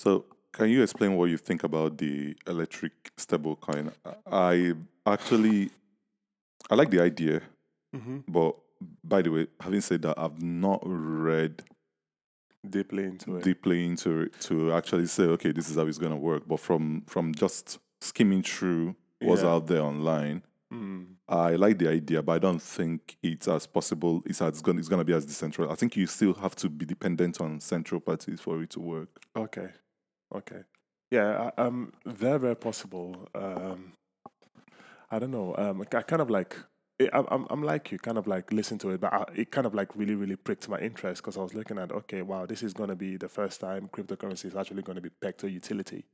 So, can you explain what you think about the electric stablecoin? I actually, I like the idea, Mhm. but by the way, having said that, I've not read Deeply into it. deeply into it to actually say, okay, this is how it's going to work. But from from just skimming through what's Yeah. out there online, Mm. I like the idea, but I don't think it's as possible. It's as going it's going to be as decentralized. I think you still have to be dependent on central parties for it to work. Okay. Okay. Yeah, I- um, very, very possible. Um, I don't know. Um, I kind of like, I- I'm, I'm, I'm like you, kind of like listen to it, but I, it kind of like really, really pricked my interest because I was looking at, okay, wow, this is going to be the first time cryptocurrency is actually going to be pegged to utility.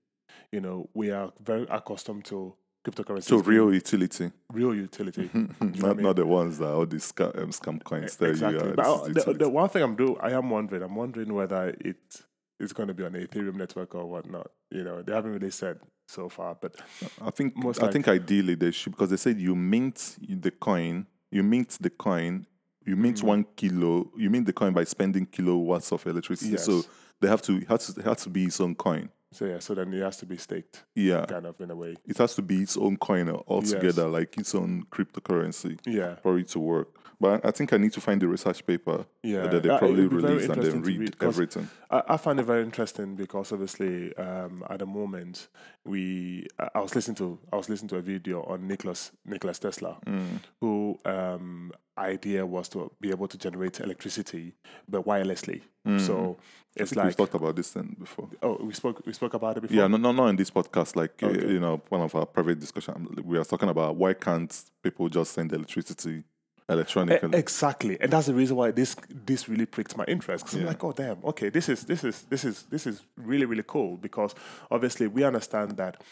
You know, we are very accustomed to cryptocurrency. So real utility, real utility. not mean? not the ones that all these scam, um, scam coins tell exactly. you. uh, but this is the, the one thing I'm do, I am wondering, I'm wondering whether it is going to be on the Ethereum network or whatnot. You know, they haven't really said so far, but I think most I think ideally they should because they said you mint the coin, you mint the coin, you mint Mm. one kilo, you mint the coin by spending kilowatts of electricity. So they have to it has to it has to be its own coin. so yeah, so then it has to be staked, Yeah, kind of in a way. it has to be its own coin altogether, like its own cryptocurrency Yeah, for it to work. But I think I need to find the research paper yeah. that they Uh, probably it'd be very release and then read, read, everything. I, I find it very interesting because obviously um, at the moment we I was listening to I was listening to a video on Nicholas Nicholas Tesla Mm. who um, idea was to be able to generate electricity but wirelessly. Mm. So it's like we've talked about this then before. oh we spoke we spoke about it before. Yeah, no, no, not in this podcast. Like uh, you know, one of our private discussion, we are talking about why can't people just send electricity E- exactly, and that's the reason why this this really pricked my interest. Because I'm like, oh damn, okay, this is this is this is this is really really cool because obviously we understand that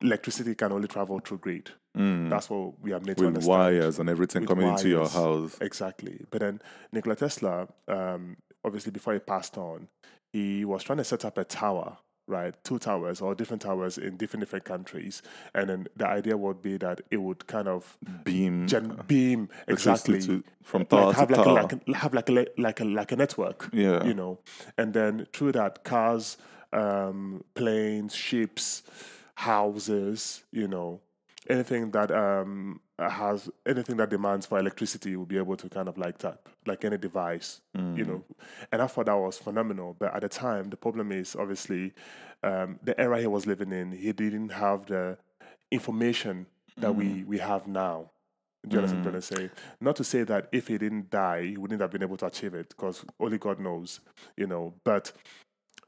electricity can only travel through grid. That's what we are made to Mm. with understand. wires and everything with coming into your house. Exactly. But then Nikola Tesla, um, obviously before he passed on, he was trying to set up a tower, right? Two towers or different towers in different different countries. And then the idea would be that it would kind of Beam gen- beam exactly to- from tower like have to like tower. a, like a, have like a like a like a network. Yeah. You know. And then through that cars, um, planes, ships, houses, you know, anything that um has anything that demands for electricity will be able to kind of like tap like any device you know and i thought that was phenomenal but at the time the problem is obviously um the era he was living in he didn't have the information that we we have now do you understand what I'm say? Not to say that if he didn't die, he wouldn't have been able to achieve it, because only God knows, you know. But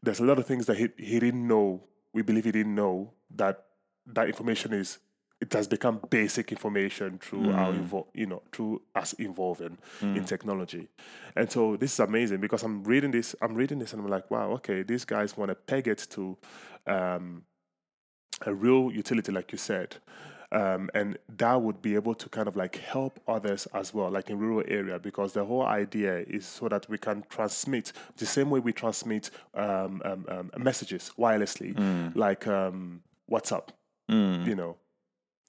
there's a lot of things that he, he didn't know. We believe he didn't know that that information is it has become basic information through our invo- you know through us involving in technology. And so this is amazing because i'm reading this i'm reading this and i'm like wow okay these guys want to peg it to um, a real utility like you said um, and that would be able to kind of like help others as well like in rural area because the whole idea is so that we can transmit the same way we transmit um, um, um, messages wirelessly like um, whatsapp you know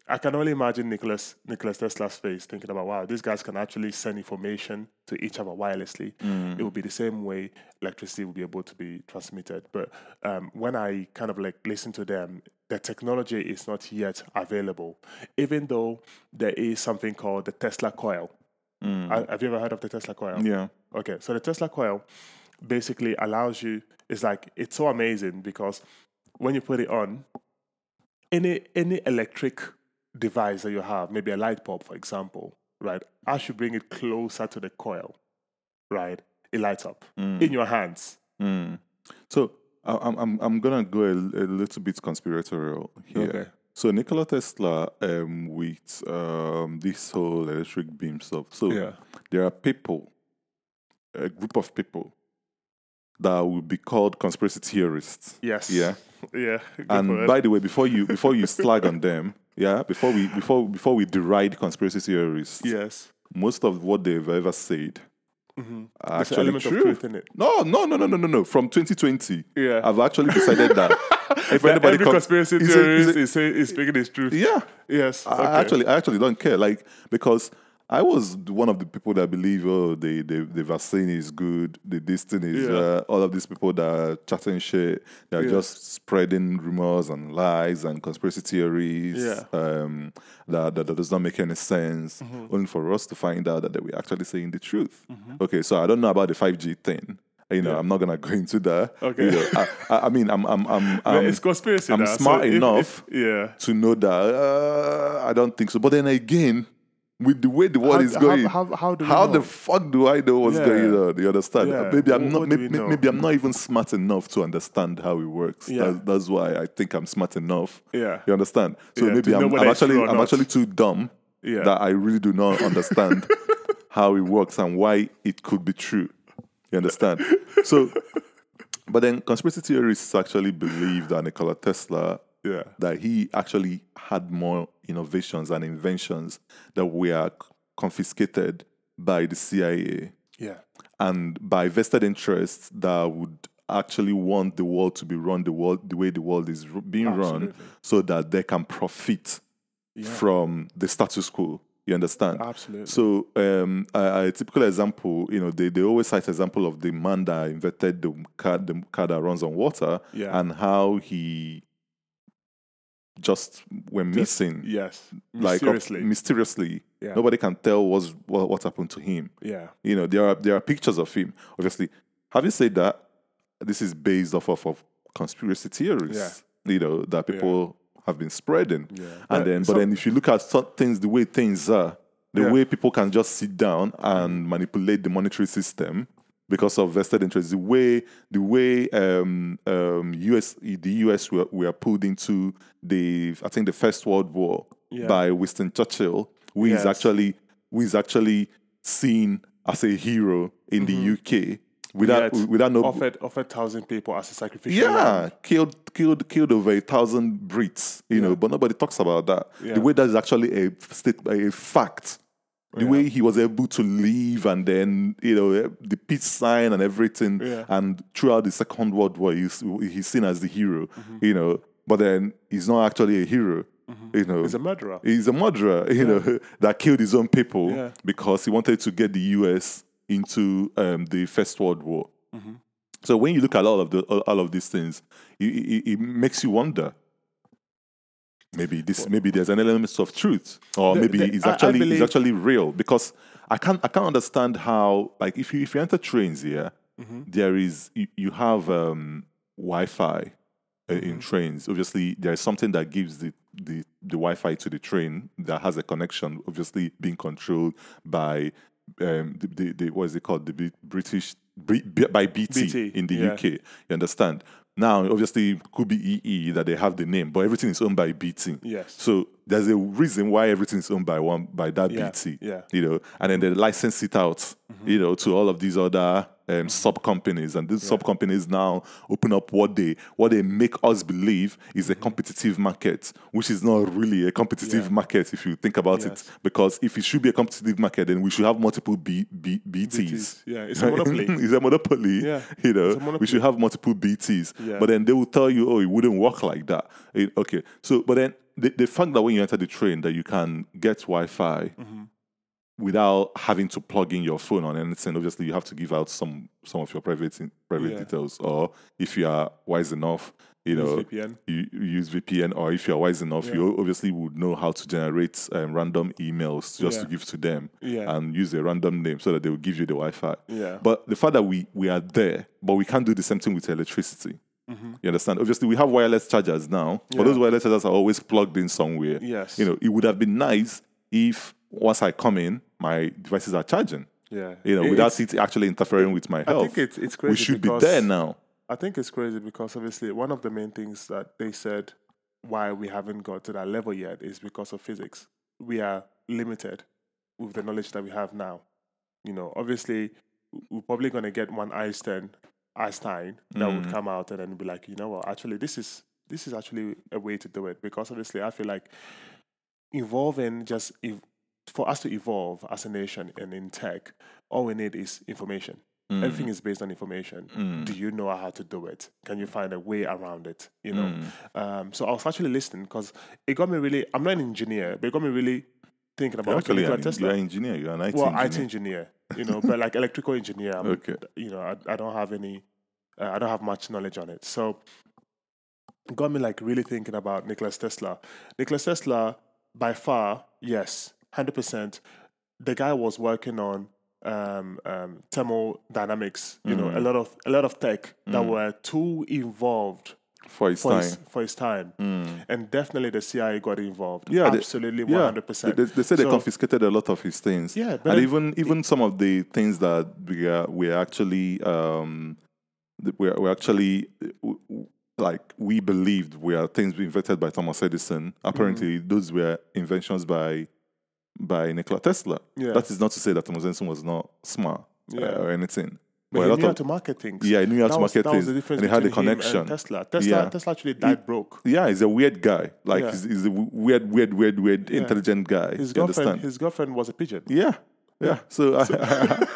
I can only imagine Nicholas Nicholas Tesla's face thinking about wow, these guys can actually send information to each other wirelessly. It would be the same way electricity will be able to be transmitted. But um, when I kind of like listen to them, the technology is not yet available, even though there is something called the Tesla coil. Ha- Have you ever heard of the Tesla coil? Yeah. Okay, so the Tesla coil basically allows you. It's like it's so amazing because when you put it on, any any electric device that you have, maybe a light bulb, for example, right? As you bring it closer to the coil, right, it lights up in your hands. Mm. So I'm I'm I'm gonna go a, a little bit conspiratorial here. Okay. So Nikola Tesla, um, with um, this whole electric beam stuff. So Yeah. there are people, a group of people, that will be called conspiracy theorists. Yes. Yeah. Yeah. And by the way, before you before you slag on them, yeah, before we before before we deride conspiracy theorists, yes. most of what they've ever said mm-hmm. are There's an actually true. of truth in it. No, no, no, no, no, no, no. From 2020, Yeah. I've actually decided that if That anybody every comes, conspiracy is theorist is is, say, is speaking his truth. yeah, Yes. I okay. actually, I actually don't care. Like because I was one of the people that believe, oh, the, the, the vaccine is good, the this thing is, Yeah. uh, all of these people that are chatting shit, they're Yeah. just spreading rumors and lies and conspiracy theories Yeah. um, that, that, that does not make any sense, Mm-hmm. only for us to find out that they were actually saying the truth. Okay, so I don't know about the 5G thing. You know, I'm not gonna go into that. Okay. You know, I, I, mean, I'm, I'm, I'm, I'm it's conspiracy. I'm now, so smart if- if- enough yeah. to know that uh, I don't think so. But then again, with the way the world How- is going, how- how do we the fuck do I know what's Yeah. going on? You understand? Yeah. Maybe I'm What- not. Maybe, maybe I'm not even smart enough to understand how it works. Yeah. That's, that's why I think I'm smart enough. Yeah. You understand? So Yeah, maybe I'm, I'm actually I'm actually too dumb Yeah. that I really do not understand how it works and why it could be true. You understand? So, but then conspiracy theorists actually believe that Nikola Tesla Yeah. that he actually had more innovations and inventions that were confiscated by the CIA Yeah. and by vested interests that would actually want the world to be run the world the way the world is being run so that they can profit from the status quo you understand Absolutely. so um, a, a typical example you know they, they always cite example of the man that invented the car the car that runs on water Yeah. and how he just were missing Yes. like up- Mysteriously. mysteriously Yeah. nobody can tell what's, what, what happened to him yeah. you know there are there are pictures of him obviously having said that this is based off of, of conspiracy theories Yeah. you know that people have been spreading Yeah. and But then but so- then if you look at things the way things are the Yeah. way people can just sit down and manipulate the monetary system because of vested interests the way the way um, um, US the US were, were pulled into the I think the First World War Yeah. by Winston Churchill who is Yes. actually who is actually seen as a hero in the UK without Mm-hmm. Yet without no offered offered thousand people as a sacrificial lamb. yeah, killed, killed, killed over a thousand Brits. You know, but nobody talks about that. Yeah. The way that is actually a state, a fact. The way he was able to leave, and then you know eh, the peace sign and everything, Yeah. and throughout the Second World War, he's he's seen as the hero. Mm-hmm. You know, but then he's not actually a hero. You know, He's a murderer. He's a murderer, you know, that killed his own people Yeah. because he wanted to get the US into um, the First World War. Mm-hmm. So when you look at all of the all all of these things, it, it, it makes you wonder. Maybe this, maybe there's an element of truth, or The- maybe the- it's actually believe- it's actually real. Because I can't I can't understand how like if you if you enter trains here, Mm-hmm. there is you, you have um, Wi-Fi uh, Mm-hmm. in trains. Obviously, there is something that gives the, the the Wi-Fi to the train that has a connection. Obviously, being controlled by um, the, the, the what is it called? The British by BT, BT, in the yeah. UK. You understand? Now, obviously, it could be EE that they have the name, but everything is owned by BT. Yes. So there's a reason why everything is owned by one by that Yeah, BT. yeah. You know, and then they license it out, mm-hmm. you know, to all of these other um, sub companies, and these sub companies now open up what they what they make us believe is a competitive market, which is not really a competitive Yeah. market if you think about it. Because if it should be a competitive market, then we should have multiple B, B, BTs. BTs. Yeah, it's a monopoly. it's a monopoly. Yeah, You know, we should have multiple BTs. Yeah. But then they will tell you, oh, it wouldn't work like that. Eh, okay. So, but then the, the fact that when you enter the train that you can get Wi-Fi Mm-hmm. Without having to plug in your phone on anything, obviously you have to give out some some of your private in- private Yeah. details. Or if you are wise enough, you Use know, VPN. you, you use VPN, or if you're wise enough, you obviously would know how to generate um, random emails just to give to them Yeah. and use a random name so that they will give you the Wi-Fi. Yeah. But the fact that we we are there, but we can't do the same thing with electricity. Mm-hmm. You understand? Obviously, we have wireless chargers now, but those wireless chargers are always plugged in somewhere. Yes. You know, it would have been nice if once I come in, my devices are charging. Yeah. You know, It- without it actually interfering with my I health. think it's it's crazy. we should be there now. I think it's crazy because obviously one of the main things that they said why we haven't got to that level yet is because of physics. We are limited with the knowledge that we have now. You know, obviously we're probably gonna get one Einstein Einstein that would mm. come out and then be like, you know what, actually this is this is actually a way to do it because obviously I feel like evolving just ev- for us to evolve as a nation and in tech, all we need is information. Everything is based on information. Do you know how to do it? Can you find a way around it? You know. Um, so I was actually listening because it got me really. I'm not an engineer, but it got me really thinking about Actually, Nikola you're, Tesla. you're an engineer. You're an IT well, engineer. IT engineer, you know, but like electrical engineer, I'm, Okay. you know, I, I don't have any, uh, I don't have much knowledge on it. So, it got me like really thinking about Nikola Tesla. Nikola Tesla, by far, yes, hundred percent. The guy was working on um, um, thermodynamics. You know, a Mm. lot of a lot of tech that were too involved for his for time. his, for his time, and definitely the CIA got involved. Yeah, they- absolutely, hundred they, percent. they they So- confiscated a lot of his things. Yeah, but and then- even even some of the things that we are we are actually um we're, we're actually uh, w- w- like we believed were things invented by Thomas Edison. Apparently, Mm-hmm. those were inventions by by Nikola Tesla. Yeah. That is not to say that Thomas Edison was not smart uh, or anything. But a he lot knew how of- to market things. Yeah, he knew how to market that things, was the difference and he had the between him and connection. Tesla. Tesla, Yeah. Tesla actually died broke. yeah, he's a weird guy. Like Yeah. he's, he's a weird, weird, weird, weird, intelligent guy. His you girlfriend, understand? his girlfriend was a pigeon. yeah, yeah. So, I,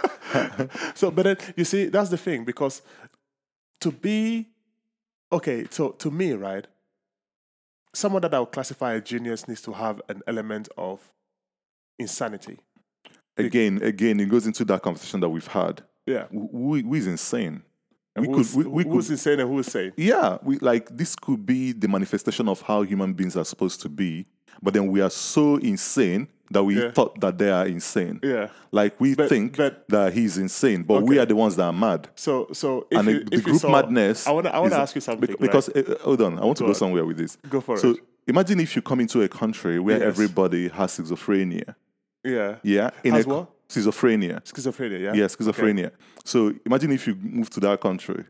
So, but then you see, that's the thing because to be okay, so to me, right, someone that I would classify a genius needs to have an element of insanity. again, again, it goes into that conversation that we've had. Yeah, Who, who- is insane? We who's, could, we, we who's could, insane and who's sane? yeah, we like this could be the manifestation of how human beings are supposed to be, but then we are so insane that we Yeah. thought that they are insane. Yeah. Like we But- think but- that he's insane, but we are the ones that are mad. So, so if and you, the, the if you group saw, madness. I want to, I want to ask you something bec- because uh, hold on, I want to go on. somewhere with this. Go for so it. So, imagine if you come into a country where Yes. everybody has schizophrenia. Yeah, Yeah, in Has a, what? schizophrenia. schizophrenia. Yeah, Yeah, schizophrenia. So imagine if you move to that country.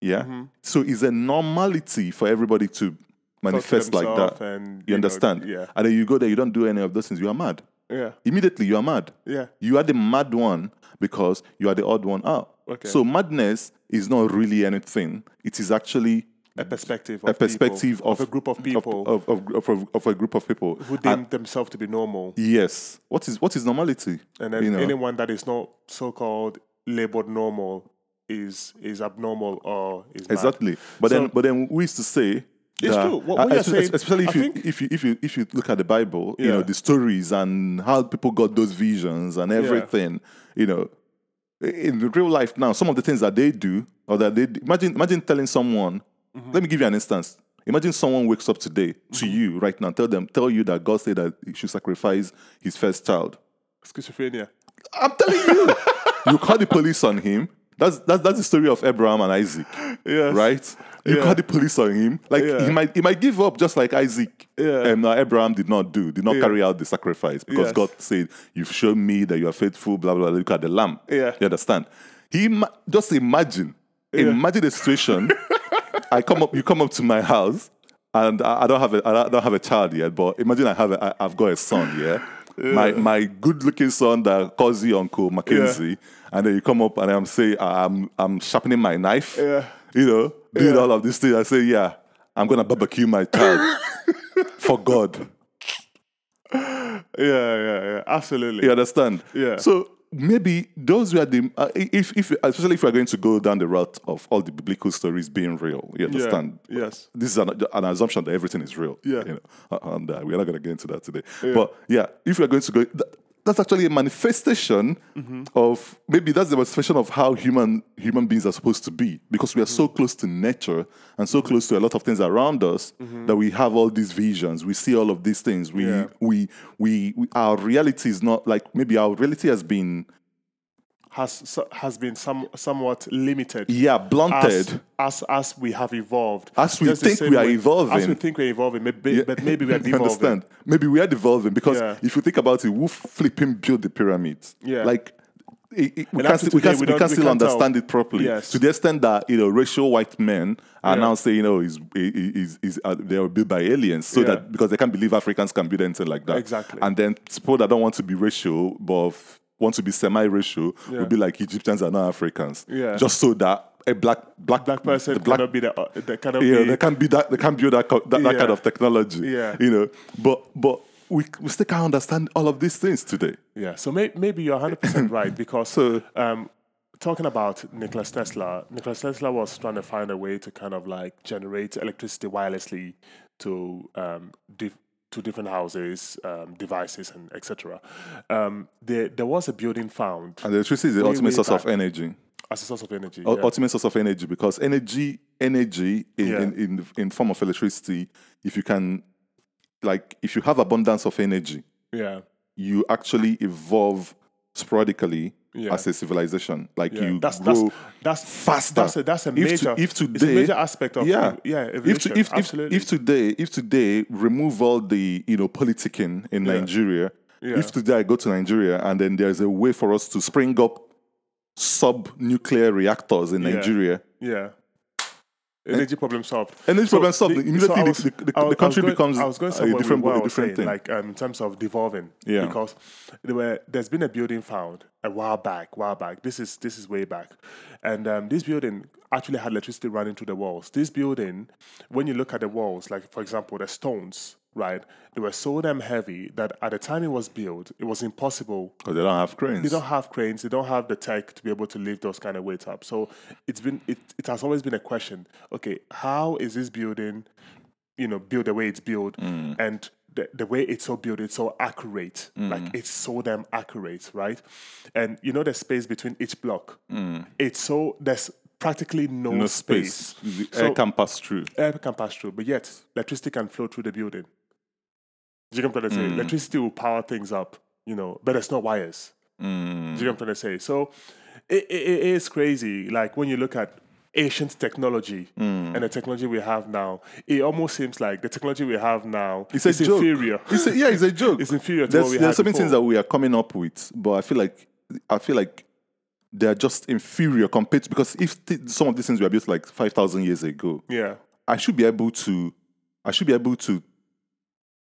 Yeah. Mm-hmm. So it's a normality for everybody to manifest like that. and, you you know, understand? yeah. And then you go there, you don't do any of those things. You are mad. yeah, Immediately, you are mad. yeah. You are the mad one because you are the odd one out. Okay. So madness is not really anything. It is actually A perspective. Of a perspective people, of, a group of people of, of, of, of, of a group of people. who And- deem themselves to be normal. yes. What is what is normality? And then you know? anyone that is not so-called labeled normal is is abnormal or is mad. Exactly. But then, but then we used to say. It's that- true. What- uh, you're especially, saying, especially if I you if you if you if you look at the Bible, you know the stories and how people got those visions and everything. You know, in the real life now, some of the things that they do or that they imagine imagine telling someone. Mm-hmm. Let me give you an instance. Imagine someone wakes up today to you right now, tell them, tell you that God said that he should sacrifice his first child. Schizophrenia. I'm telling you, you call the police on him. That's that's that's the story of Abraham and Isaac, Yes. right? You Yeah. call the police on him, like Yeah. he might he might give up just like Isaac. Yeah. And uh, Abraham did not do, did not Yeah. carry out the sacrifice because Yes. God said, "You've shown me that you are faithful." Blah blah. blah. Look at the lamb. Yeah. you understand? He just imagine, imagine the situation. I come up, you come up to my house, and I, I don't have a I don't have a child yet, but imagine I have a, I, I've got a son, yeah. My my good looking son that calls you Uncle Mackenzie, and then you come up and I'm saying I'm I'm sharpening my knife, Yeah. you know, doing Yeah. all of these things. I say, yeah, I'm gonna barbecue my child for God. Yeah, yeah, yeah. Absolutely. You understand? Yeah. So maybe those were the uh, if if especially if we're going to go down the route of all the biblical stories being real. You Yeah. understand? Yes. This is an, an assumption that everything is real. Yeah. You know, uh, and uh, we're not going to get into that today. But yeah, if we're going to go, that, that's actually a manifestation Mm-hmm. of maybe that's the manifestation of how human human beings are supposed to be because we are so close to nature and so close to a lot of things around us that we have all these visions. We see all of these things. We Yeah. we, we we our reality is not like maybe our reality has been Has has been some somewhat limited. yeah blunted. As, as as we have evolved, As we Just think we are way- evolving. as we think we're evolving, maybe, but maybe we are devolving. understand? Maybe we are devolving because Yeah. if you think about it, who flipping built the pyramids? Yeah. Like it, it- we can't, still- we can't, we we can't still can't tell. understand it properly. Yes. To the extent that you know racial white men are Yeah. now saying you know is is is uh, they were built by aliens, so Yeah. that because they can't believe Africans can build anything like that. Exactly. And then people that don't want to be racial but want to be semi-racial Yeah. will be like Egyptians are not Africans. Yeah. Just so that a black black Black person black cannot be the uh, the cannot yeah, be they can't be that. They can't build that that, that Yeah. kind of technology. Yeah. you know. But but we we still can't understand all of these things today. Yeah, so may, maybe you're 100% right because So- um, talking about Nikola Tesla, Nikola Tesla was trying to find a way to kind of like generate electricity wirelessly to um, dif- to different houses, um, devices, and etc. Um, there, there was a building found And electricity is the Way, ultimate source of energy. as a source of energy. ul- yeah. ultimate source of energy because energy energy in, Yeah. in, in in form of electricity if you can like if you have abundance of energy yeah, you actually evolve sporadically Yeah. as a civilization like yeah. you that's grow that's that's faster That's a, that's a If to- major. if it's a today- major aspect of yeah yeah. if, to, if, if, if today if today remove all the you know politicking in nigeria Yeah. if today i go to nigeria and then there's a way for us to spring up sub nuclear reactors in Yeah. nigeria yeah. Energy problem solved. Energy problem solved. the- Immediately the- was- the- the- was- the country going, becomes I was going a different- a different thing. like um, in terms of devolving. Yeah. Because there were, there's been a building found a while back, while back. This is this is way back, and um, this building actually had electricity running through the walls. This building, when you look at the walls, like for example, the stones, right? They were so damn heavy that at the time it was built, it was impossible because they don't have cranes they don't have cranes. They don't have the tech to be able to lift those kind of weights up. So it's been it, it has always been a question. Okay, how is this building, you know, built the way it's built, mm. and the, the way it's so built, it's so accurate. Mm. Like it's so damn accurate, right? And you know the space between each block. Mm. It's so there's practically no, no space. space, the So- air can pass through Air can pass through, but yet electricity can flow through the building. Do you get what I'm trying to say? Mm. Electricity will power things up, you know, but it's no wires. Do you get what I'm mm. trying to say? So it, it, it is crazy. Like when you look at ancient technology mm. and the technology we have now, it almost seems like the technology we have now it's is inferior. it's a, yeah it's a joke It's inferior to there's, what we had so many things that we are coming up with but i feel like i feel like they're just inferior compared to because if th- some of these things were built like 5000 years ago yeah. i should be able to i should be able to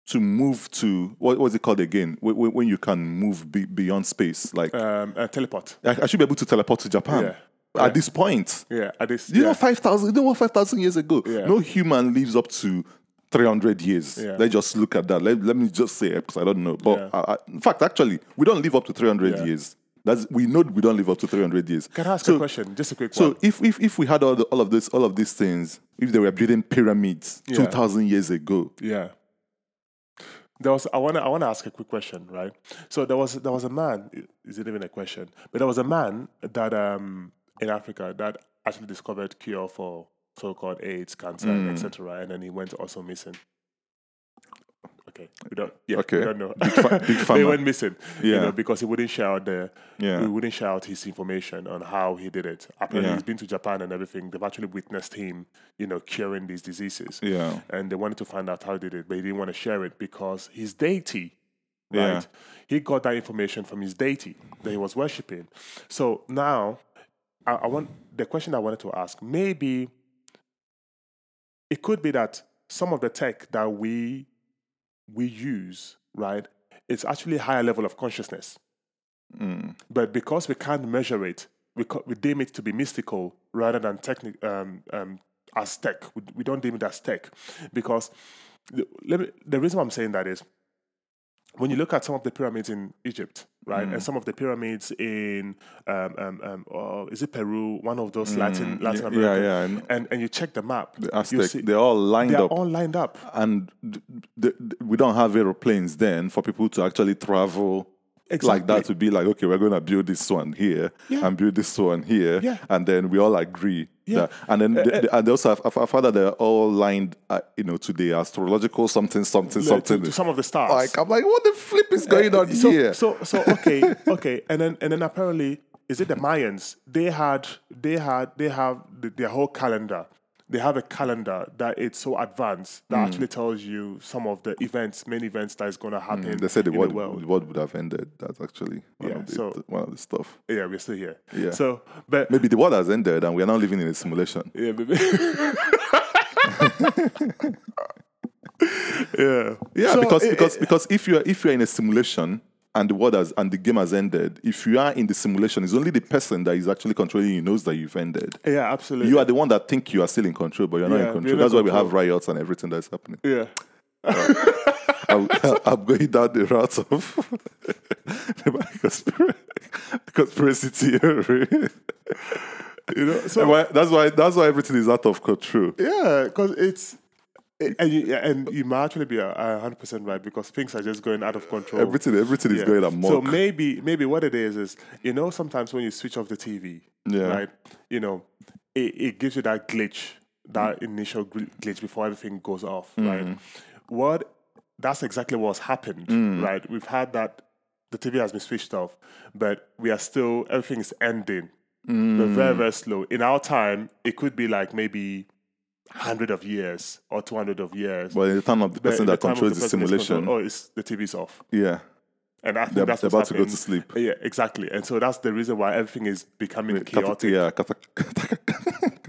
to move to what was it called again when, when- you can move be, beyond space like Um, uh, teleport. I, I should be able to teleport to japan Yeah. at this point Yeah. At this, You yeah. know, 5,000, you know what, 5,000 years ago? Yeah. No human lives up to 300 years. Yeah. Let's just look at that. Let, let me just say it because I don't know. But Yeah. I, I, in fact, actually, we don't live up to 300 Yeah. years. That's, we know we don't live up to 300 years. Can I ask so, a question? Just a quick So one. if, if, if we had all, the, all of this, all of these things, if they were building pyramids Yeah. 2,000 years ago, Yeah. There was I wanna I wanna ask a quick question, right? So there was there was a man is it even a question? But there was a man that um in Africa that actually discovered cure for so called AIDS, cancer, Mm. etc. And then he went also missing. Okay. We don't yeah, Okay. we don't know. Big fa- big they went missing. You Yeah. know, because he wouldn't share out the Yeah. he wouldn't share out his information on how he did it. Apparently Yeah. he's been to Japan and everything. They've actually witnessed him, you know, curing these diseases yeah, and they wanted to find out how he did it, but he didn't want to share it because his deity, right? Yeah. He got that information from his deity that he was worshiping. So now, I, I want the question I wanted to ask. Maybe it could be that some of the tech that we we use, right, it's actually a higher level of consciousness. Mm. But because we can't measure it, we, co- we deem it to be mystical rather than technic, um, um, as tech. We, we don't deem it as tech. Because the, let me, the reason I'm saying that is when you look at some of the pyramids in Egypt, right, and some of the pyramids in, um, um, um, uh, is it Peru, one of those Latin, Latin Mm. Yeah, America, yeah, and And, and you check the map, the you Aztec, see, they're all lined they up. all lined up. and th- th- th- we don't have aeroplanes then for people to actually travel like that to be like, okay, we're going to build this one here Yeah. and build this one here, Yeah. and then we all agree. Yeah. That, and then eh, they, they- eh. and they also have, I found that they're all lined, uh, you know, to the astrological something, something, To, something. to some of the stars. like I'm like, what the flip is eh, going on so, here? So so okay, okay, and then and then apparently is it the Mayans? They had they had they have the, their whole calendar. They have a calendar that it's so advanced Hmm. that actually tells you some of the events, main events that is going to happen. Hmm. they said the world, the world. world would have ended. That's actually one, Yeah, of the, so- one of the stuff. Yeah, we're still here. Yeah. So, but Maybe the world has ended and we are now living in a simulation. yeah, maybe. yeah. Yeah, So because it- because because if you're if you're in a simulation and the world has and the game has ended, if you are in the simulation, it's only the person that is actually controlling you knows that you've ended. Yeah, absolutely. You are the one that think you are still in control, but you're not Yeah, in you're control. That's why we have riots and everything that's happening. yeah. I'm, I'm going down the route of the conspiracy, theory. You know, so that's why that's why everything is out of control. Yeah, because it's and you, and you might actually be a hundred percent right because things are just going out of control. Everything, everything is Yeah. going amok. So maybe, maybe what it is is, you know, sometimes when you switch off the TV, Yeah. right, you know, it, it gives you that glitch, that initial glitch before everything goes off, right? Mm. What that's exactly what's happened, Mm. right? We've had that the TV has been switched off, but we are still everything is ending. Mm. But very, very slow. In our time, it could be like maybe hundred of years or two hundred of years. but in the time of the person the that controls the, is simulation, control- oh, it's, the TV's off. yeah, And I think they're, that's they're about to go to sleep. Yeah, exactly. And so that's the reason why everything is becoming Cata- chaotic. yeah, cata-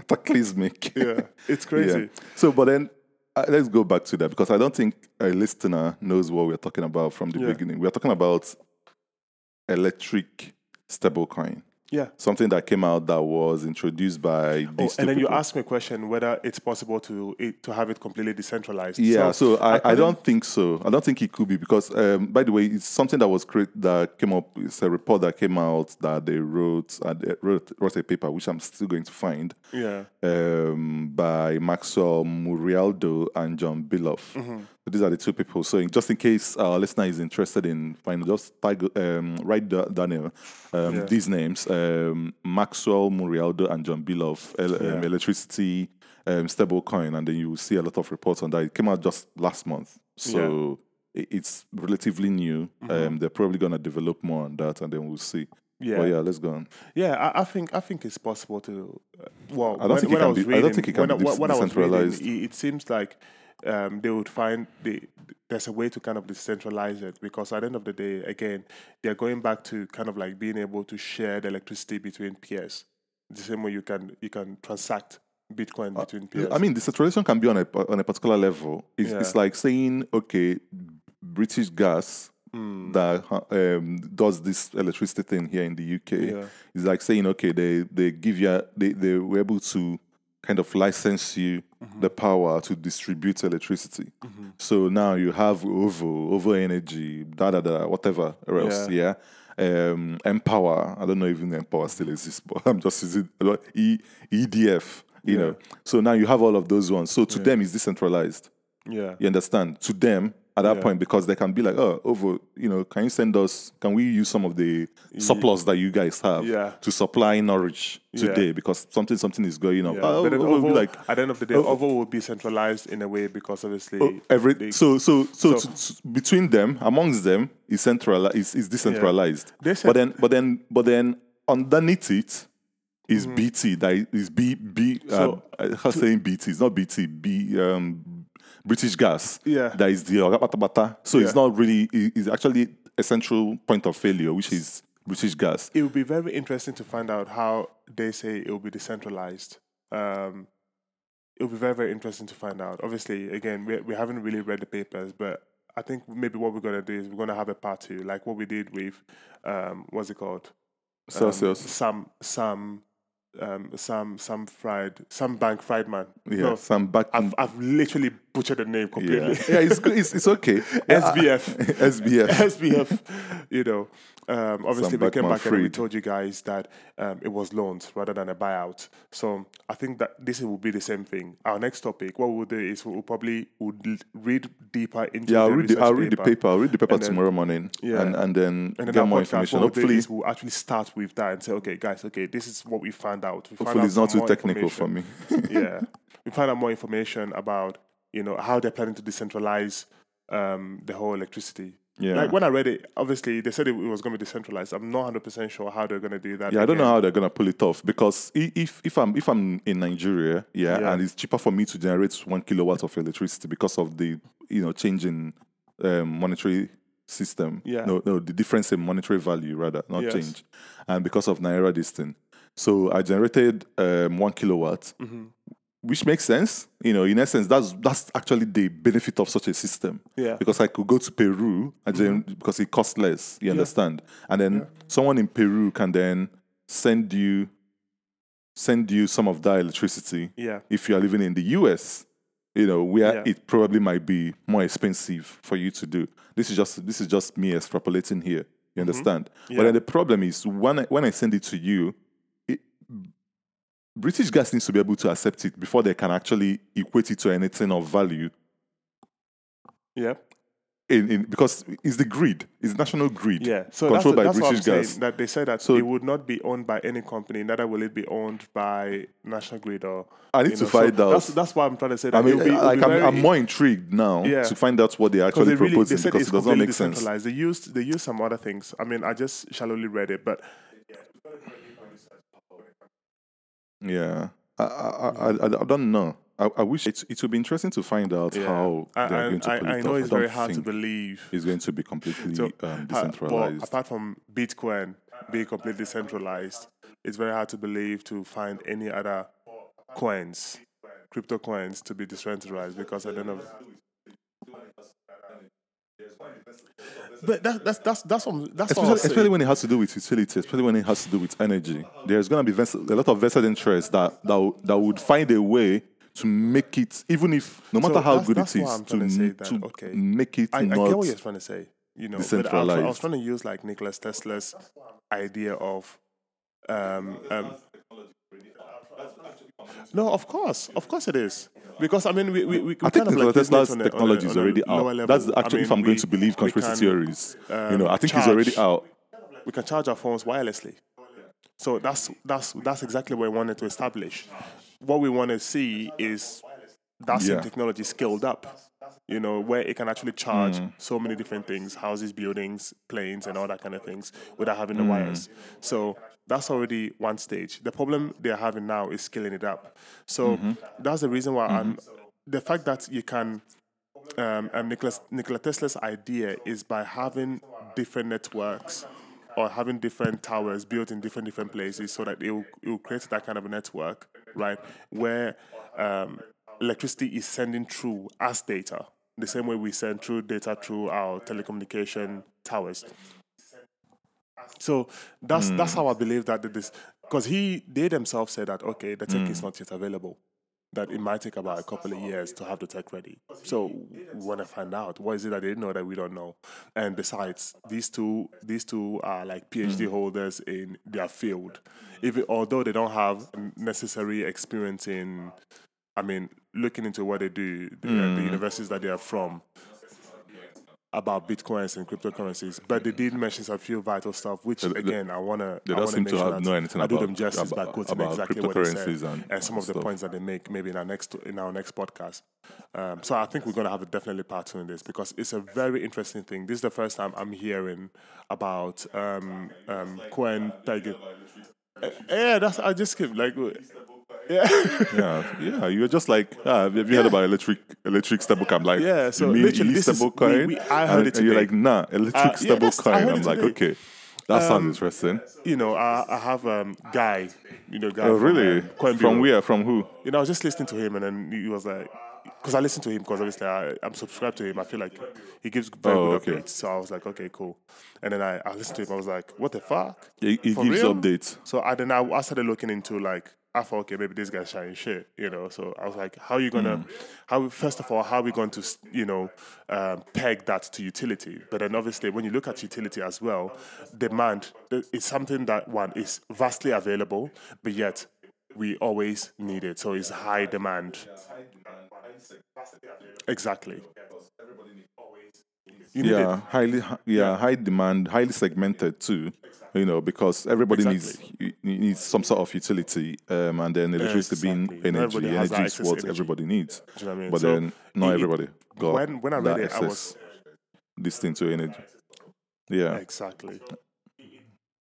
cataclysmic. Yeah, it's crazy. Yeah. So, but then uh, let's go back to that because I don't think a listener knows what we're talking about from the Yeah. beginning. We're talking about electric stablecoin, Yeah. something that came out that was introduced by Oh, these two and then you people. ask me a question whether it's possible to it, to have it completely decentralized. Yeah, so, I, I according- don't think so. I don't think it could be because, um, by the way, it's something that was created that came up. It's a report that came out that they wrote and they wrote, wrote a paper which I'm still going to find Yeah. um, by Maxwell Murialdo and John Belof. Mm-hmm. So these are the two people. So in, just in case our listener is interested in finding, just tag, um, write da- Daniel um, Yeah. these names: um, Maxwell Murialdo and John Belof, el- um, Yeah. electricity um, stablecoin, and then you will see a lot of reports on that. It came out just last month, so i- it's relatively new. Mm-hmm. Um, they're probably gonna develop more on that, and then we'll see. Yeah. But yeah, let's go on. Yeah, I, I think I think it's possible to. Uh, well, I don't when, think it when I can was be- I don't think it can when, be I- when I was reading, decentralized. it, it seems like um, they would find the, there's a way to kind of decentralize it because at the end of the day, again, they're going back to kind of like being able to share the electricity between peers, the same way you can you can transact Bitcoin between peers. I mean, decentralization can be on a on a particular level. It's, Yeah. it's like saying, okay, British Gas Hmm. that um, does this electricity thing here in the UK. Yeah. It's like saying, okay, they they give you they they were able to kind of license you Mm-hmm. the power to distribute electricity. So now you have OVO, OVO Energy, da da da, whatever else, yeah. Um, npower, I don't know even npower still exists, but I'm just using e, EDF, you know. So now you have all of those ones. So to them, it's decentralized. yeah, You understand? To them, at that Yeah. point, because they can be like, oh, over, you know, can you send us, can we use some of the surplus that you guys have Yeah. to supply Norwich today? Because something, something is going on. yeah. Oh, but then OVO will be OVO, like, at the end of the day, OVO will be centralized in a way because obviously oh, every they- so so so, so- to- to- between them amongst them is centralized is, is decentralized said- but then but then but then underneath it is Mm-hmm. bt that is b b So, uh, how saying bt it's not bt b um british gas Yeah. that is the Oga Pata Pata. so it's not really it's actually a central point of failure which is british gas it would be very interesting to find out how they say it will be decentralized. Um, it will be very, very interesting to find out. Obviously, again, we, we haven't really read the papers, but I think maybe what we're going to do is we're going to have a part two, like what we did with, um, what's it called? Um, celsius Sam, Sam, um, Sam, Sam Fried, Sam Bank Friedman. yeah No, some back I've, I've literally butchered the name completely. yeah it's, good, it's it's okay SBF. sbf SBF, you know, um, obviously we came back and we told you guys that um, it was loans rather than a buyout. So I think that this will be the same thing. Our next topic, what we'll do is we'll probably would l- read deeper into. Yeah, I'll read the, I'll read the paper. I'll read the paper then- tomorrow morning, Yeah. and and then And then get more podcast, information. We'll Hopefully, we'll actually start with that and say, okay, guys, okay, this is what we found out. We hopefully out it's not too technical for me. yeah, we find out more information about you know how they're planning to decentralize um, the whole electricity. Yeah. Like when I read it, obviously they said it was going to be decentralized. I'm not 100 percent sure how they're going to do that. Yeah, I don't know how they're gonna pull it off because if if I'm if I'm in Nigeria, yeah, Yeah. and it's cheaper for me to generate one kilowatt of electricity because of the you know changing um, monetary system. Yeah. No, no, the difference in monetary value rather, not Yes. change, and because of naira this thing. So I generated um, one kilowatt, Mm-hmm. Which makes sense. You know, in essence, that's that's actually the benefit of such a system. Yeah. Mm-hmm. Because I could go to Peru and then because it costs less. You understand? And then someone in Peru can then send you send you some of that electricity. Yeah. If you are living in the US, you know, where Yeah. it probably might be more expensive for you to do. This is just this is just me extrapolating here. You understand? But Mm-hmm. Yeah. then the problem is when I, when I send it to you, it, British gas needs to be able to accept it before they can actually equate it to anything of value. Yeah. In, in because it's the grid, it's national grid, Yeah, so controlled that's, by that's what I'm British saying. That they said that So- it would not be owned by any company, neither will it be owned by National Grid or. I need to know, so find out. That's, that's why I'm trying to say that. I mean, it'll be, like I'm, I'm more intrigued now Yeah. to find out what they're actually they really proposing they because it does not make sense. They used they used some other things. I mean, I just shallowly read it, but Yeah, I, I, I, I, don't know. I, I wish it, it would be interesting to find out yeah. how I, they're I, going to I, I know off. it's very hard to believe. It's going to be completely So, um, decentralized. apart from Bitcoin being completely centralized, it's very hard to believe to find any other coins, crypto coins, to be decentralized because I don't know. But that, that's that's that's what, that's especially, was especially when it has to do with utility, especially when it has to do with energy. There's going to be a lot of vested interest that that, that would find a way to make it, even if no matter So how good it is, to, to say that, to okay. make it I, I get what you're trying to say. You know, but I was, I was trying to use like Nicholas Tesla's idea of. Um, um, no, of course, of course it is. Because I mean, we we, we I think kind of Nikola like Tesla's on a- on a- technology is already out. That's I actually mean, if I'm we- going to believe conspiracy theories. you know, um, I think it's already out. we can charge our phones wirelessly. So that's that's that's exactly what we wanted to establish. What we want to see is that same Yeah. technology scaled up. You know, where it can actually charge Hmm. so many different things, houses, buildings, planes, and all that kind of things without having the wires. So that's already one stage. The problem they're having now is scaling it up. So Mm-hmm. that's the reason why I'm the fact that you can um, um, Nicholas, Nikola Tesla's idea is by having different networks or having different towers built in different different places so that it will, it will create that kind of a network, right? Where um, electricity is sending through as data, the same way we send through data through our telecommunication towers. So that's hmm. that's how I believe that this because he they themselves said that okay the tech is hmm. not yet available that it might take about a couple of years to have the tech ready. So we want to find out what is it that they know that we don't know. And besides, these two these two are like PhD hmm. holders in their field. If although they don't have necessary experience in, I mean, looking into what they do, the, uh, the universities that they are from. About bitcoins and cryptocurrencies, but they did mention a few vital stuff, which they- again I wanna. they I don't wanna seem make to sure have know anything I do them justice by about- quoting about exactly what they said cryptocurrencies and- and some of the points that they make maybe in our next in our next podcast. Um, so I think we're gonna have a definitely part two in this because it's a very interesting thing. This is the first time I'm hearing about um, um, Tiger. Uh, yeah, that's I just keep like yeah. Yeah, yeah. You're just like, ah, have you heard about electric electric stablecoin? I'm like, Yeah, so you mean literally this is- we- we- I heard and, it and you're like, nah, electric Uh, yeah, stablecoin. heard I'm like, today. okay, that sounds Um, interesting. you know, I, I have um guy, you know, guy. Oh, from, really? uh, Coin From where? From who? You know, I was just listening to him, and then he was like, because I listened to him because obviously I, I'm subscribed to him. I feel like he gives very Oh, good okay. updates. So I was like, okay, cool. And then I, I listened to him. I was like, what the fuck? He, he gives real? updates. So I then I, I started looking into like I thought okay maybe this guy's shining shit you know? So I was like how are you gonna Hmm. how first of all how are we going to you know um, peg that to utility? But then obviously when you look at utility as well demand is something that one is vastly available but yet we always need it. So it's high demand. Exactly. Yeah, highly, yeah, high demand, highly segmented too. You know, because everybody Exactly. needs needs some sort of utility, um, and then electricity being Exactly. Not energy. Energy is what energy. everybody needs. Do you know what I mean? But So then not it- everybody got when when I that read it I was this thing to energy. Yeah, Exactly.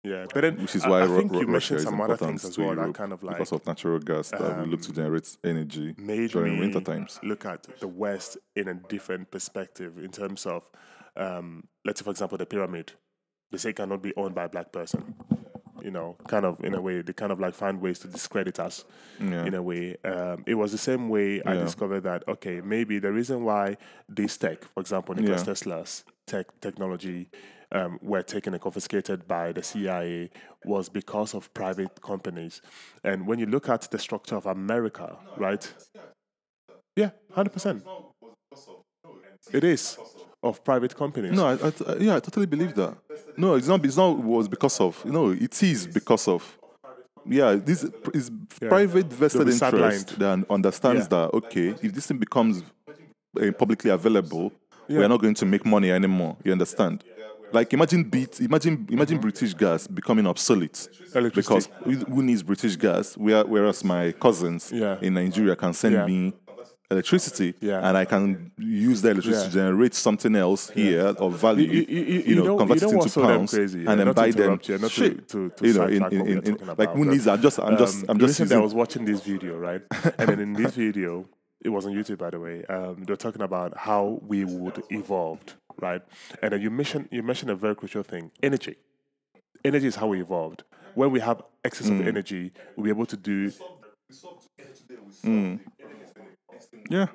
Yeah, but then which is why I, Ru- think Ru- you Russia mentioned some other things as well that kind of like because of natural gas that we look to um, generate energy during winter times. look at the West in a different perspective in terms of, um, let's say, for example, the pyramid. They say cannot be owned by a black person. You know, kind of in a way, they kind of like find ways to discredit us. Yeah. In a way, um, it was the same way I Yeah. discovered that okay, maybe the reason why this tech, for example, Nicholas Yeah. Tesla's tech technology, um, were taken and confiscated by the CIA was because of private companies. And when you look at the structure of America, right? Yeah, hundred percent. It is of private companies. No, I, I, yeah, I totally believe that. No, it's not. It's not. Was because of. No, it is because of yeah, this is private vested interest that understands Yeah. that okay, if this thing becomes uh, publicly available, Yeah. we're not going to make money anymore. You understand? Like imagine beat, imagine imagine British gas becoming obsolete because who who needs British gas? Where, whereas my cousins Yeah. in Nigeria can send Yeah. me electricity Yeah. and I can use that electricity Yeah. to generate something else here of value. You- you- you- you know, know- convert it into pounds crazy, yeah? and then buy them. you, not to- shit. to- to you know, in, in, in, in like who needs? I'm just, I'm just, Um, I'm just recently I was watching this video, right? and then in this video, it was on YouTube, by the way. Um, they're talking about how we would evolved, right? And then you mentioned you mentioned a very crucial thing: energy. Energy is how we evolved. When we have excess Mm. of energy, we'll be able to do. Yeah.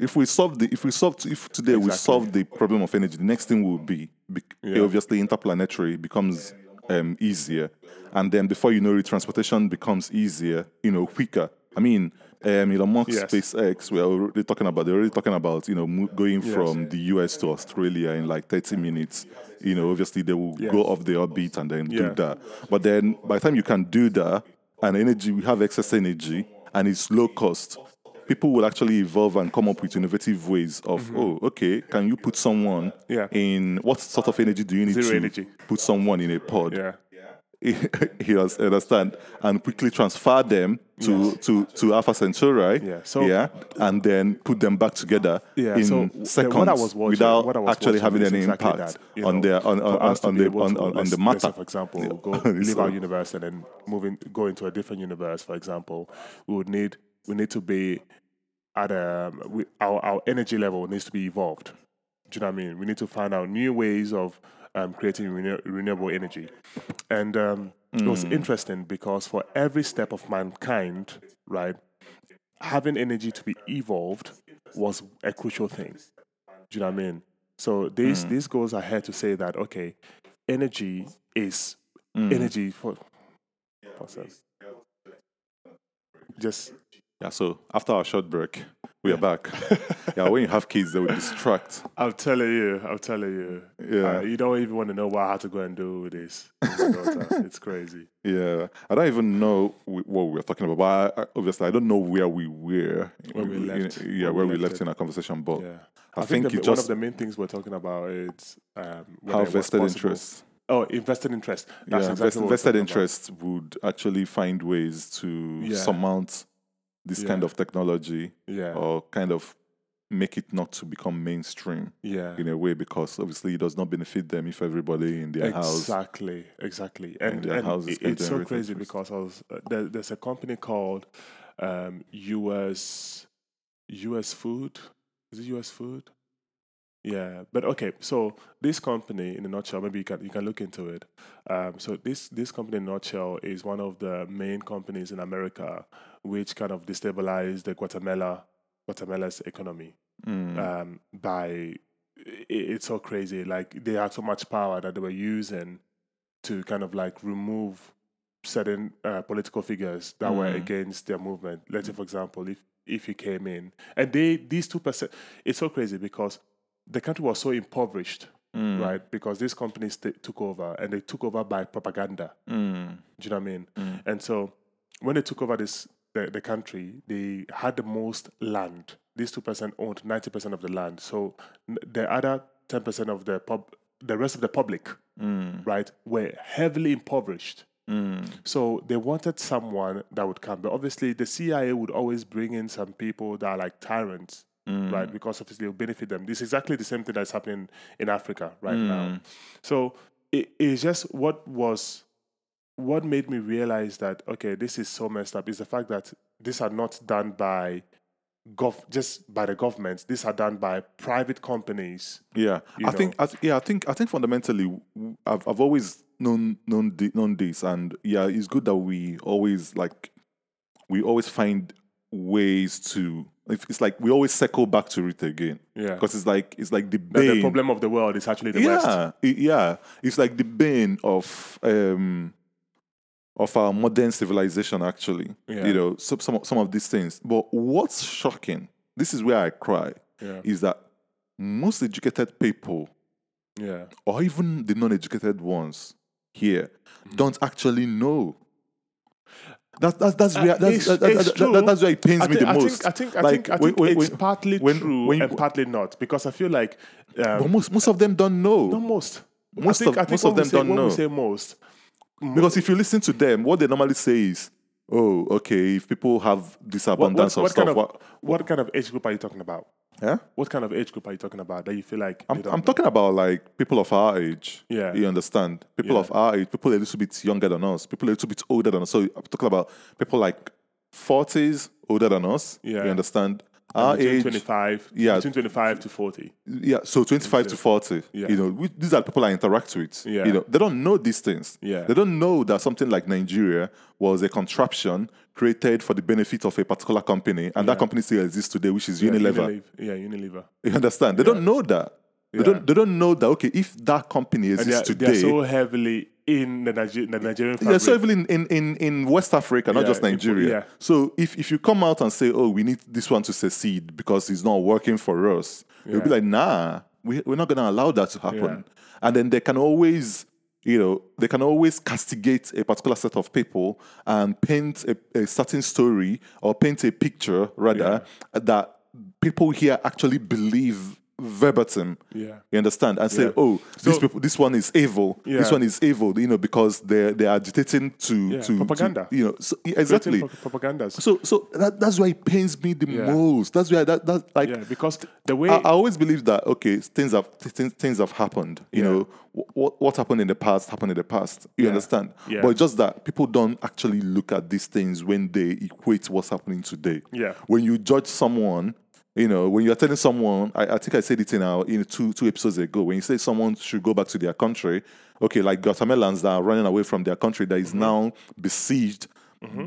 If we solve the, if we solve, if today we solve the problem of energy, the next thing will be, be Yeah. obviously interplanetary becomes um, easier, and then before you know it, transportation becomes easier, you know, quicker. I mean, um, Elon Musk, Yes. SpaceX, we're already talking about. They're already talking about, you know, mo- going from the US to Australia in like 30 minutes. You know, obviously they will Yes. go off the orbit and then Yeah. do that. But then by the time you can do that, and energy, we have excess energy, and it's low cost. People will actually evolve and come up with innovative ways of, oh, okay, can you put someone Mm-hmm. Yeah. in what sort of energy do you need Zero to energy. put someone in a pod? Yeah. you us- understand and quickly transfer them to to to Alpha Centauri, Yeah, so- yeah, and then put them back together Yeah, in so seconds what I was watching, without what I was actually having any exactly impact that, you on know, their on for on, on the on, on, on the matter. for example, go leave So- our universe and then moving go into a different universe. For example, we would need we need to be at a we, our our energy level needs to be evolved. Do you know what I mean? We need to find out new ways of um, creating renew- renewable energy, and um, it was interesting because for every step of mankind, right, having energy to be evolved was a crucial thing. Do you know what I mean? So this this goes ahead to say that okay, energy is energy for. That? Just Yeah. So after our short break, we are back. yeah. When you have kids, they will distract. I'm telling you, I'm telling you. Yeah. Uh, you don't even want to know what I had to go and do with this. it's crazy. Yeah, I don't even know what we were talking about. But I, I, obviously, I don't know where we were. Where we in- left. yeah, where, we left in our conversation. But Yeah. I, I, think, think, the, one of the main things we're talking about is um, how vested possible- interest. Oh, invested interest. That's yeah, exactly vest- what we're vested about. interest would actually find ways to Yeah. surmount this kind of technology Yeah. or kind of make it not to become mainstream yeah. in a way because obviously it does not benefit them if everybody in their house Exactly, exactly, and, their and houses it- it's so crazy because I was uh, there, there's a company called um, US US Food. Is it US Food? Yeah, but okay. So this company, in a nutshell, maybe you can you can look into it. Um, so this this company, in a nutshell, is one of the main companies in America, which kind of destabilized the Guatemala Guatemala's economy Mm. um, by i- it's so crazy. Like they had so much power that they were using to kind of like remove certain uh, political figures that were Mm. against their movement. Let's say, for example, if if you came in and they these two percent, it's so crazy because the country was so impoverished, Mm. right? Because these companies t- took over and they took over by propaganda. Mm. Do you know what I mean? Mm. And so when they took over this the, the country, they had the most land. These two percent owned ninety percent of the land. So the other ten percent of the pub, the rest of the public, Mm. right, were heavily impoverished. Mm. So they wanted someone that would come, but obviously the CIA would always bring in some people that are like tyrants, Mm. right? Because obviously it'll benefit them. This is exactly the same thing that's happening in Africa right now. Mm. So it is just what was what made me realize that okay, this is so messed up is the fact that these are not done by gov just by the government. These are done by private companies. Yeah, I think. I th- yeah, I think. I think fundamentally, w- I've I've always known known known this, and yeah, it's good that we always like we always find ways to. if- It's like we always circle back to it again Yeah. because it's like it's like the bane. the problem of the world is actually the West. yeah, it- yeah, it's like the bane of um of our modern civilization. Actually, Yeah. you know, some some some of these things. But what's shocking? This is where I cry. Yeah. Is that most educated people Yeah. or even the non-educated ones here don't actually know. That's that's that's where that's, Uh, that- that- it's that- that- that's where it pains I me think, the I most. think I think I Like, think, I think when- it's when- partly when- true when and partly not because I feel like um, but most most of them don't know. not most. Most I think, of- I think most of them say, don't when know. We say most. Because if you listen to them, what they normally say is, "Oh, okay, if people have this What, what, abundance what of stuff, kind of what, what kind of age group are you talking about? yeah." What kind of age group are you talking about that you feel like I'm, I'm talking about like people of our age. Yeah. You understand? People Yeah. of our age, people a little bit younger than us, people a little bit older than us. So I'm talking about people like 40s, older than us. Yeah. You understand? Uh, Our between age. 25, Yeah. between 25 to 40. Yeah, so 25 to 40. Yeah. You know, we, these are people I interact with. Yeah. You know, they don't know these things. Yeah. They don't know that something like Nigeria was a contraption created for the benefit of a particular company, and that company still exists today, which is Unilever. Unilever. Yeah, Unilever. You understand? They don't know that. They Yeah. don't. They don't know that. Okay, if that company exists they are, they are so heavily in the, Niger- the Nigerian yeah, so even in, in, in, in West Africa, not Yeah, just in- Nigeria. yeah. So if, if you come out and say, oh, we need this one to succeed because it's not working for us, they'll be like, nah, we, we're not going to allow that to happen. And then they can always, you know, they can always castigate a particular set of people and paint a, a certain story or paint a picture, rather, that people here actually believe verbatim. Yeah. You understand? And say, Yeah. oh, this So- people, this one is evil. This one is evil. You know, because they're they're agitating to Yeah, to to- you know, so, yeah, exactly. pro- propagandas. So so that, that's why it pains me the Yeah. most. That's why that that like yeah, because the way I, I always believe that okay, things have things, things have happened. You Yeah. know, what what happened in the past happened in the past. You understand? Yeah. But just that people don't actually look at these things when they equate what's happening today. Yeah. When you judge someone, you know, when you're telling someone, I, I think I said it in our in two two episodes ago. When you say someone should go back to their country, okay, like Guatemalans that are running away from their country that is Mm-hmm. now besieged,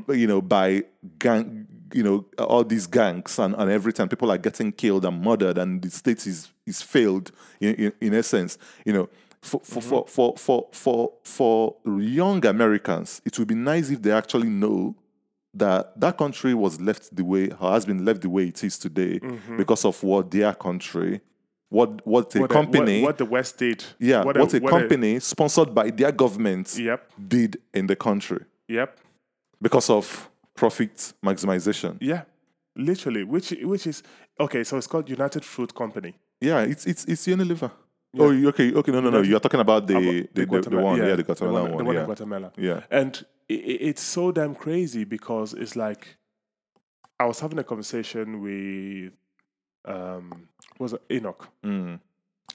you know, by gang, you know, all these gangs and, and every time people are getting killed and murdered and the state is is failed in, in, in essence, you know. For, for, Mm-hmm. for, for, for, for, for young Americans, it would be nice if they actually know that that country was left the way or has been left the way it is today because of what their country, what what a Mm-hmm. what the- company, what, what the West did. yeah, what, what, a, what company sponsored by their government yep, did in the country yep, because of profit maximization. yeah, literally. Which which is okay. So it's called United Fruit Company. Yeah, it's it's it's Unilever. Oh, okay, okay, no, no, no. You're talking about the the, the, the, Guatemala- one, yeah, the Guatemalan one, one, the one yeah. in Guatemala. yeah. And i i- it's so damn crazy because it's like I was having a conversation with um was it Enoch. Mm.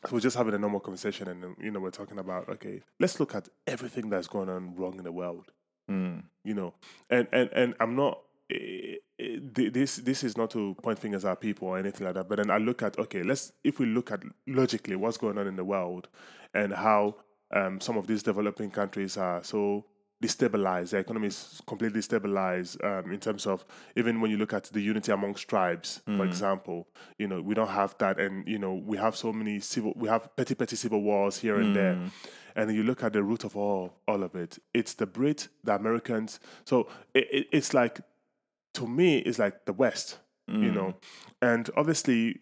So we're just having a normal conversation, and you know we're talking about okay, let's look at everything that's going on wrong in the world. Mm. You know, and and and I'm not. Eh, eh, thi- This this is not to point fingers at people or anything like that. But then I look at okay, let's if we look at logically what's going on in the world and how um, some of these developing countries are so destabilized, their economy is completely destabilized um, in terms of even when you look at the unity amongst tribes, for example, you know we don't have that, and you know we have so many civil, we have petty petty civil wars here and there, and then you look at the root of all all of it. It's the Brit, the Americans. So it, it, it's like to me, it's like the West, you mm. know, and obviously,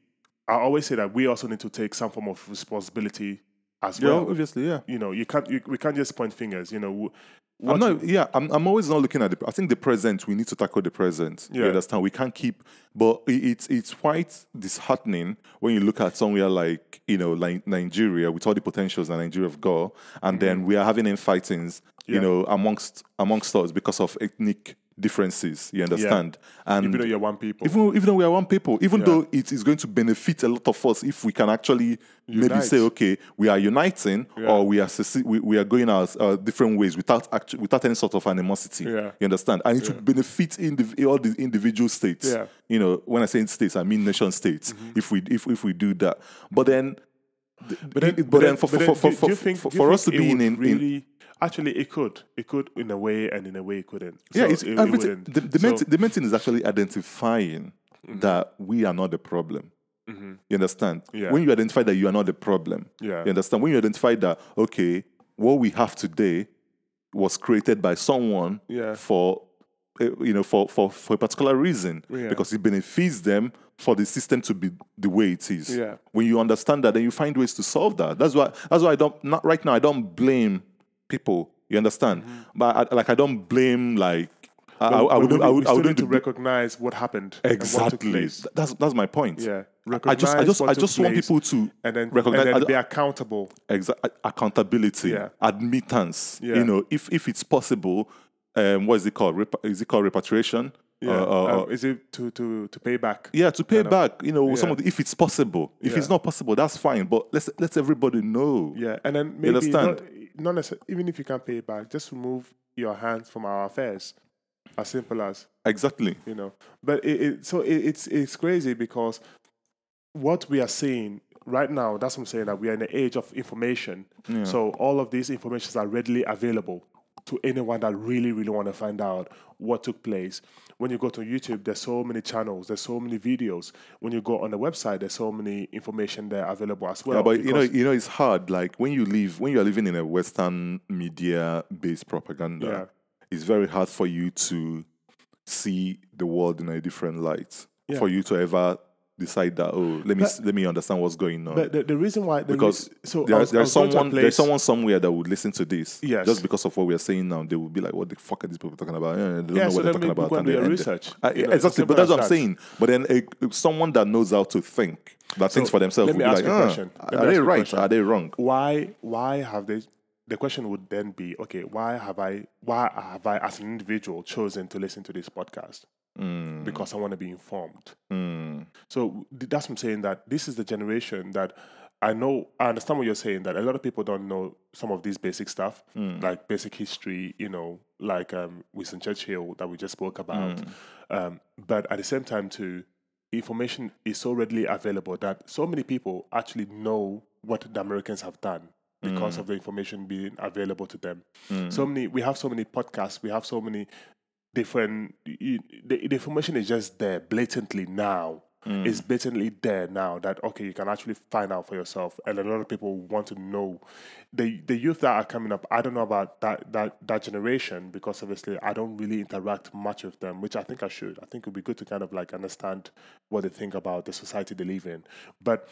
I always say that we also need to take some form of responsibility as Yeah, well. obviously, yeah. You know, you can't, you, we can't just point fingers. You know, wh- I'm what not, yeah, I'm, I'm always not looking at the. I think the present. We need to tackle the present. You Yeah. understand? We can't keep, but it, it's it's quite disheartening when you look at somewhere like you know like Nigeria with all the potentials that Nigeria have got, and then mm-hmm. we are having infightings, you Yeah. know, amongst amongst us because of ethnic differences. You understand? And even though you're one people. even, even though we are one people, even though it is going to benefit a lot of us if we can actually maybe say, okay, we are uniting or we are we, we are going our uh, different ways without actually without any sort of animosity. Yeah. You understand? And it would benefit indiv- all the individual states. Yeah. Mm-hmm. You know, when I say states, I mean nation states. If we if if we do that, but then. But then, but then, for, for, for, for, do you think- for, for us to be in, in, in really, actually, it could, it could in a way, and in a way, it couldn't. Yeah, So it's it- everything. wouldn't. the, the, main, So- thi- the main thing is actually identifying Mm-hmm. that we are not the problem. You understand? Yeah. When you identify that you are not the problem, Yeah. you understand? When you identify that, okay, what we have today was created by someone Yeah. for, uh, you know, for, for, for a particular reason Yeah. because it benefits them for the system to be the way it is. Yeah. When you understand that, then you find ways to solve that. That's why. That's why I don't. Not right now. I don't blame people You understand? But I, like I don't blame like I, I, I wouldn't I would I wouldn't need to recognize what happened and what exactly. That's that's my point. Yeah, I just I recognize just I just want people to and then recognize and then be accountable. exa- accountability, Yeah. admittance. Yeah. You know, if if it's possible, um, what is it called? Repa- is it called repatriation? Yeah, Uh, uh, um, uh, is it to to to pay back? yeah, to pay kind of- back. You know, some of the, if it's possible. If it's not possible, that's fine. But let's let everybody know. Yeah, and then maybe understand? not, not necessarily, even if you can't pay it back, just remove your hands from our affairs. As simple as Exactly. you know. But it, it so it, it's it's crazy because what we are seeing right now, that's what I'm saying that we are in the age of information. So all of these informations are readily available to anyone that really, really want to find out what took place. When you go to YouTube, there's so many channels, there's so many videos. When you go on the website, there's so many information there available as well. Yeah, but you know, you know, it's hard. Like when you live, when you are living in a Western media-based propaganda, Yeah. it's very hard for you to see the world in a different light. Yeah. For you to ever decide that, oh, let me But- let me understand what's going on. But the, the reason why the because re- so I there, there's someone there's someone somewhere that would listen to this. Yes. Just because of what we are saying now, they would be like, "What the fuck are these people talking about?" Yeah, they don't Yeah, know so what they're talking about. and they research. You know, exactly, but that's what I'm saying. But then a, someone that knows how to think, that thinks for themselves, let me be ask like, you a "Ah, question. "Are they right? question. Are they wrong?" why why have they the question would then be okay why have i why have i as an individual chosen to listen to this podcast? Mm, because i want to be informed. Mm, so that's what i'm saying that this is the generation that i know i understand what you're saying that a lot of people don't know some of these basic stuff mm. like basic history you know like um winston churchill that we just spoke about. Mm. um, but at the same time too information is so readily available that so many people actually know what the americans have done because mm. of the information being available to them. Mm. So many we have so many podcasts we have so many different y- the, the information is just there blatantly now. It's mm. blatantly there now that okay you can actually find out for yourself. And a lot of people want to know. The the youth that are coming up i don't know about that that that generation because obviously i don't really interact much with them which i think i should. I think it would be good to kind of like understand what they think about the society they live in. But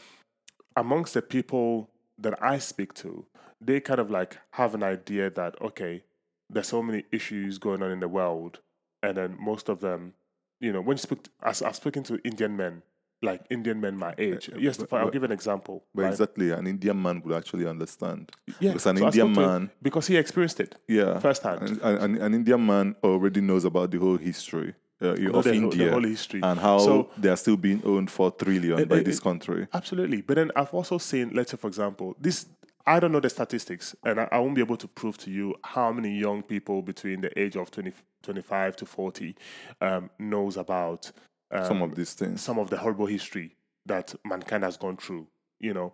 amongst the people that I speak to, they kind of like have an idea that okay, there's so many issues going on in the world, and then most of them, you know, when you speak, as I've spoken to Indian men, like Indian men my age. Eh, eh, yes, but- I'll but- give an example. But right? exactly, an Indian man would actually understand. yeah, because an so Indian to man, because he experienced it yeah, firsthand. an, an, an Indian man already knows about the whole history uh, of the, India the whole history. and how So- they are still being owned for trillion It- by it- this country. Absolutely. But then I've also seen, let's say, for example, this, I don't know the statistics, and I, I won't be able to prove to you how many young people between the age of 20, 25 to 40 um, knows about um, Some of these things. some of the horrible history that mankind has gone through, you know.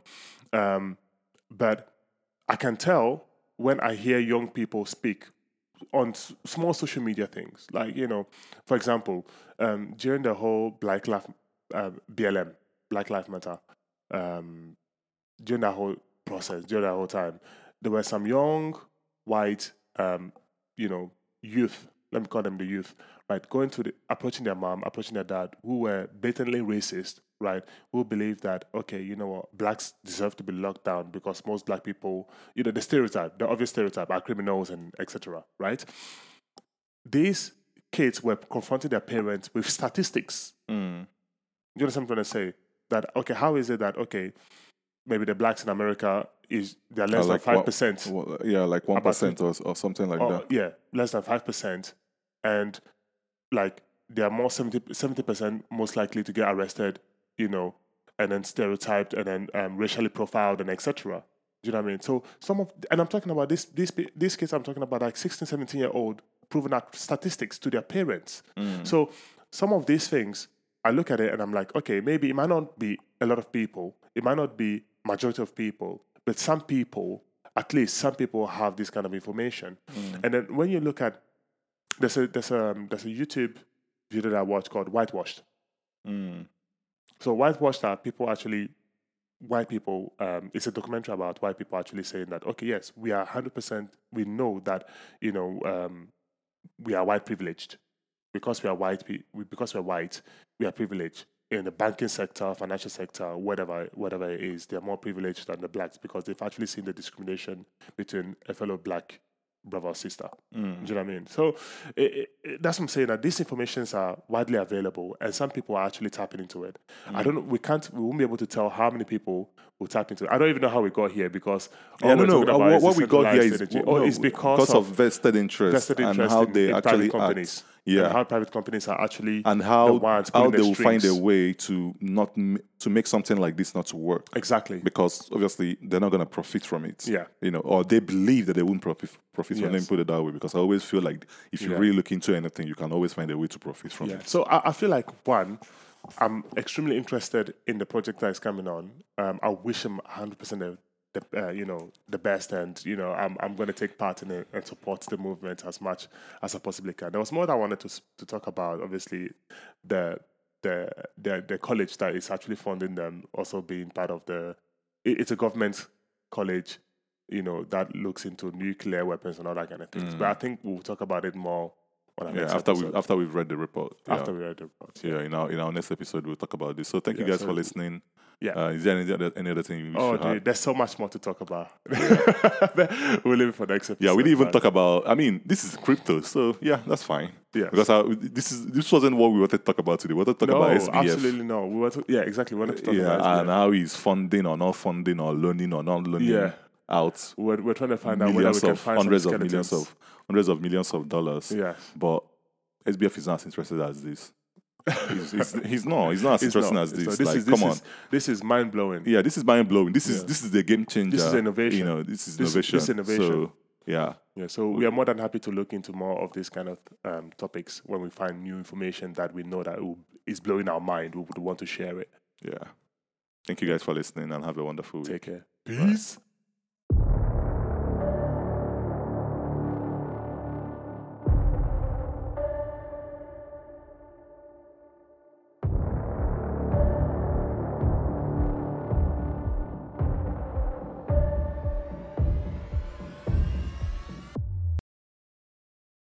Um, but I can tell when I hear young people speak on s- small social media things, like, you know, for example, um, during the whole Black Life, uh, BLM, Black Life Matter, um, during that whole process, during that whole time, there were some young white, um, you know, youth. Let me call them the youth, right? Going to the approaching their mom, approaching their dad, who were blatantly racist, right? Who believe that okay, you know what, blacks deserve to be locked down because most black people, you know, the stereotype, the obvious stereotype, are criminals and etc. Right? These kids were confronting their parents with statistics Mm. you understand what I'm trying to say? That okay, how is it that okay, maybe the blacks in America is they're less Uh, than like five percent. Yeah, like one percent or, or something like or that. yeah, less than five percent, and like they are more 70 percent most likely to get arrested, you know, and then stereotyped and then um, racially profiled and etc. Do you know what I mean? So some of and I'm talking about this pe- these kids I'm talking about like 16, 17 year old proving out statistics to their parents. Mm. So some of these things, I look at it and I'm like, okay, maybe it might not be a lot of people, it might not be majority of people, but some people, at least some people have this kind of information. And then when you look at there's a there's a um, there's a YouTube video that I watched called Whitewashed. Mm. So whitewashed are people actually white people. Um, it's a documentary about white people actually saying that okay, yes, we are hundred percent. We know that you know um, we are white privileged because we are white. we- Because we're white, we are privileged in the banking sector, financial sector, whatever whatever it is. They are more privileged than the blacks because they've actually seen the discrimination between a fellow black brother or sister. Mm. Do you know what I mean? So it, it, that's what I'm saying. That these informations are widely available, and some people are actually tapping into it. I Mm. don't know. We can't. We won't be able to tell how many people will tap into it. I don't even know how we got here because all Yeah, no, no. talking uh, what, we got here is, energy. well, oh, no, it's because, of, vested interest, vested interest and how in, they in actually companies. act. Yeah, and how private companies are actually and the how ones how they the will find a way to not m- to make something like this not to work exactly. because obviously they're not going to profit from it. Yeah. you know, or they believe that they won't profit profit from. it. Let me put it that way because I always feel like if you Yeah. really look into anything, you can always find a way to profit from Yeah. it. So I, I feel like one, I'm extremely interested in the project that is coming on. Um, I wish him 100 percent the, uh, you know the best, and you know I'm I'm going to take part in it and support the movement as much as I possibly can. There was more that I wanted to to talk about. Obviously, the the the the college that is actually funding them also being part of the. it- it's a government college. You know that looks into nuclear weapons and all that kind of things. But I think we'll talk about it more Mm. Yeah, after we after we've read the report. Yeah. after we read the report. yeah, in our in our next episode we'll talk about this. So thank you guys so- for listening. Yeah. Uh, is there any other any other thing you Oh, dude, there's so much more to talk about. we'll leave it for the next episode. Yeah, we didn't even talk about. I mean, this is crypto, so yeah, that's fine. Yeah, Because I, this is this wasn't what we wanted to talk about today. We wanted to talk No, about SBF. absolutely no. We were to, yeah, exactly. We wanted to talk Yeah, about and SBF. how he's funding or not funding or loaning or not loaning Yeah. Out We're, we're trying to find out whether we can of find hundreds of millions of hundreds of millions of dollars. Yes. But SBF is not as interested as this. he's, he's, he's not. He's not as It's interesting not, as it's this. like, is, this come is, on. This is mind blowing. Yeah, this is mind blowing. This is Yeah. this is the game changer. This is innovation. You know, this is This- innovation. this is innovation. So yeah, Yeah, so we are more than happy to look into more of these kind of um, topics when we find new information that we know that is blowing our mind. We would want to share it. yeah. Thank you guys for listening and have a wonderful week. Take care. Peace.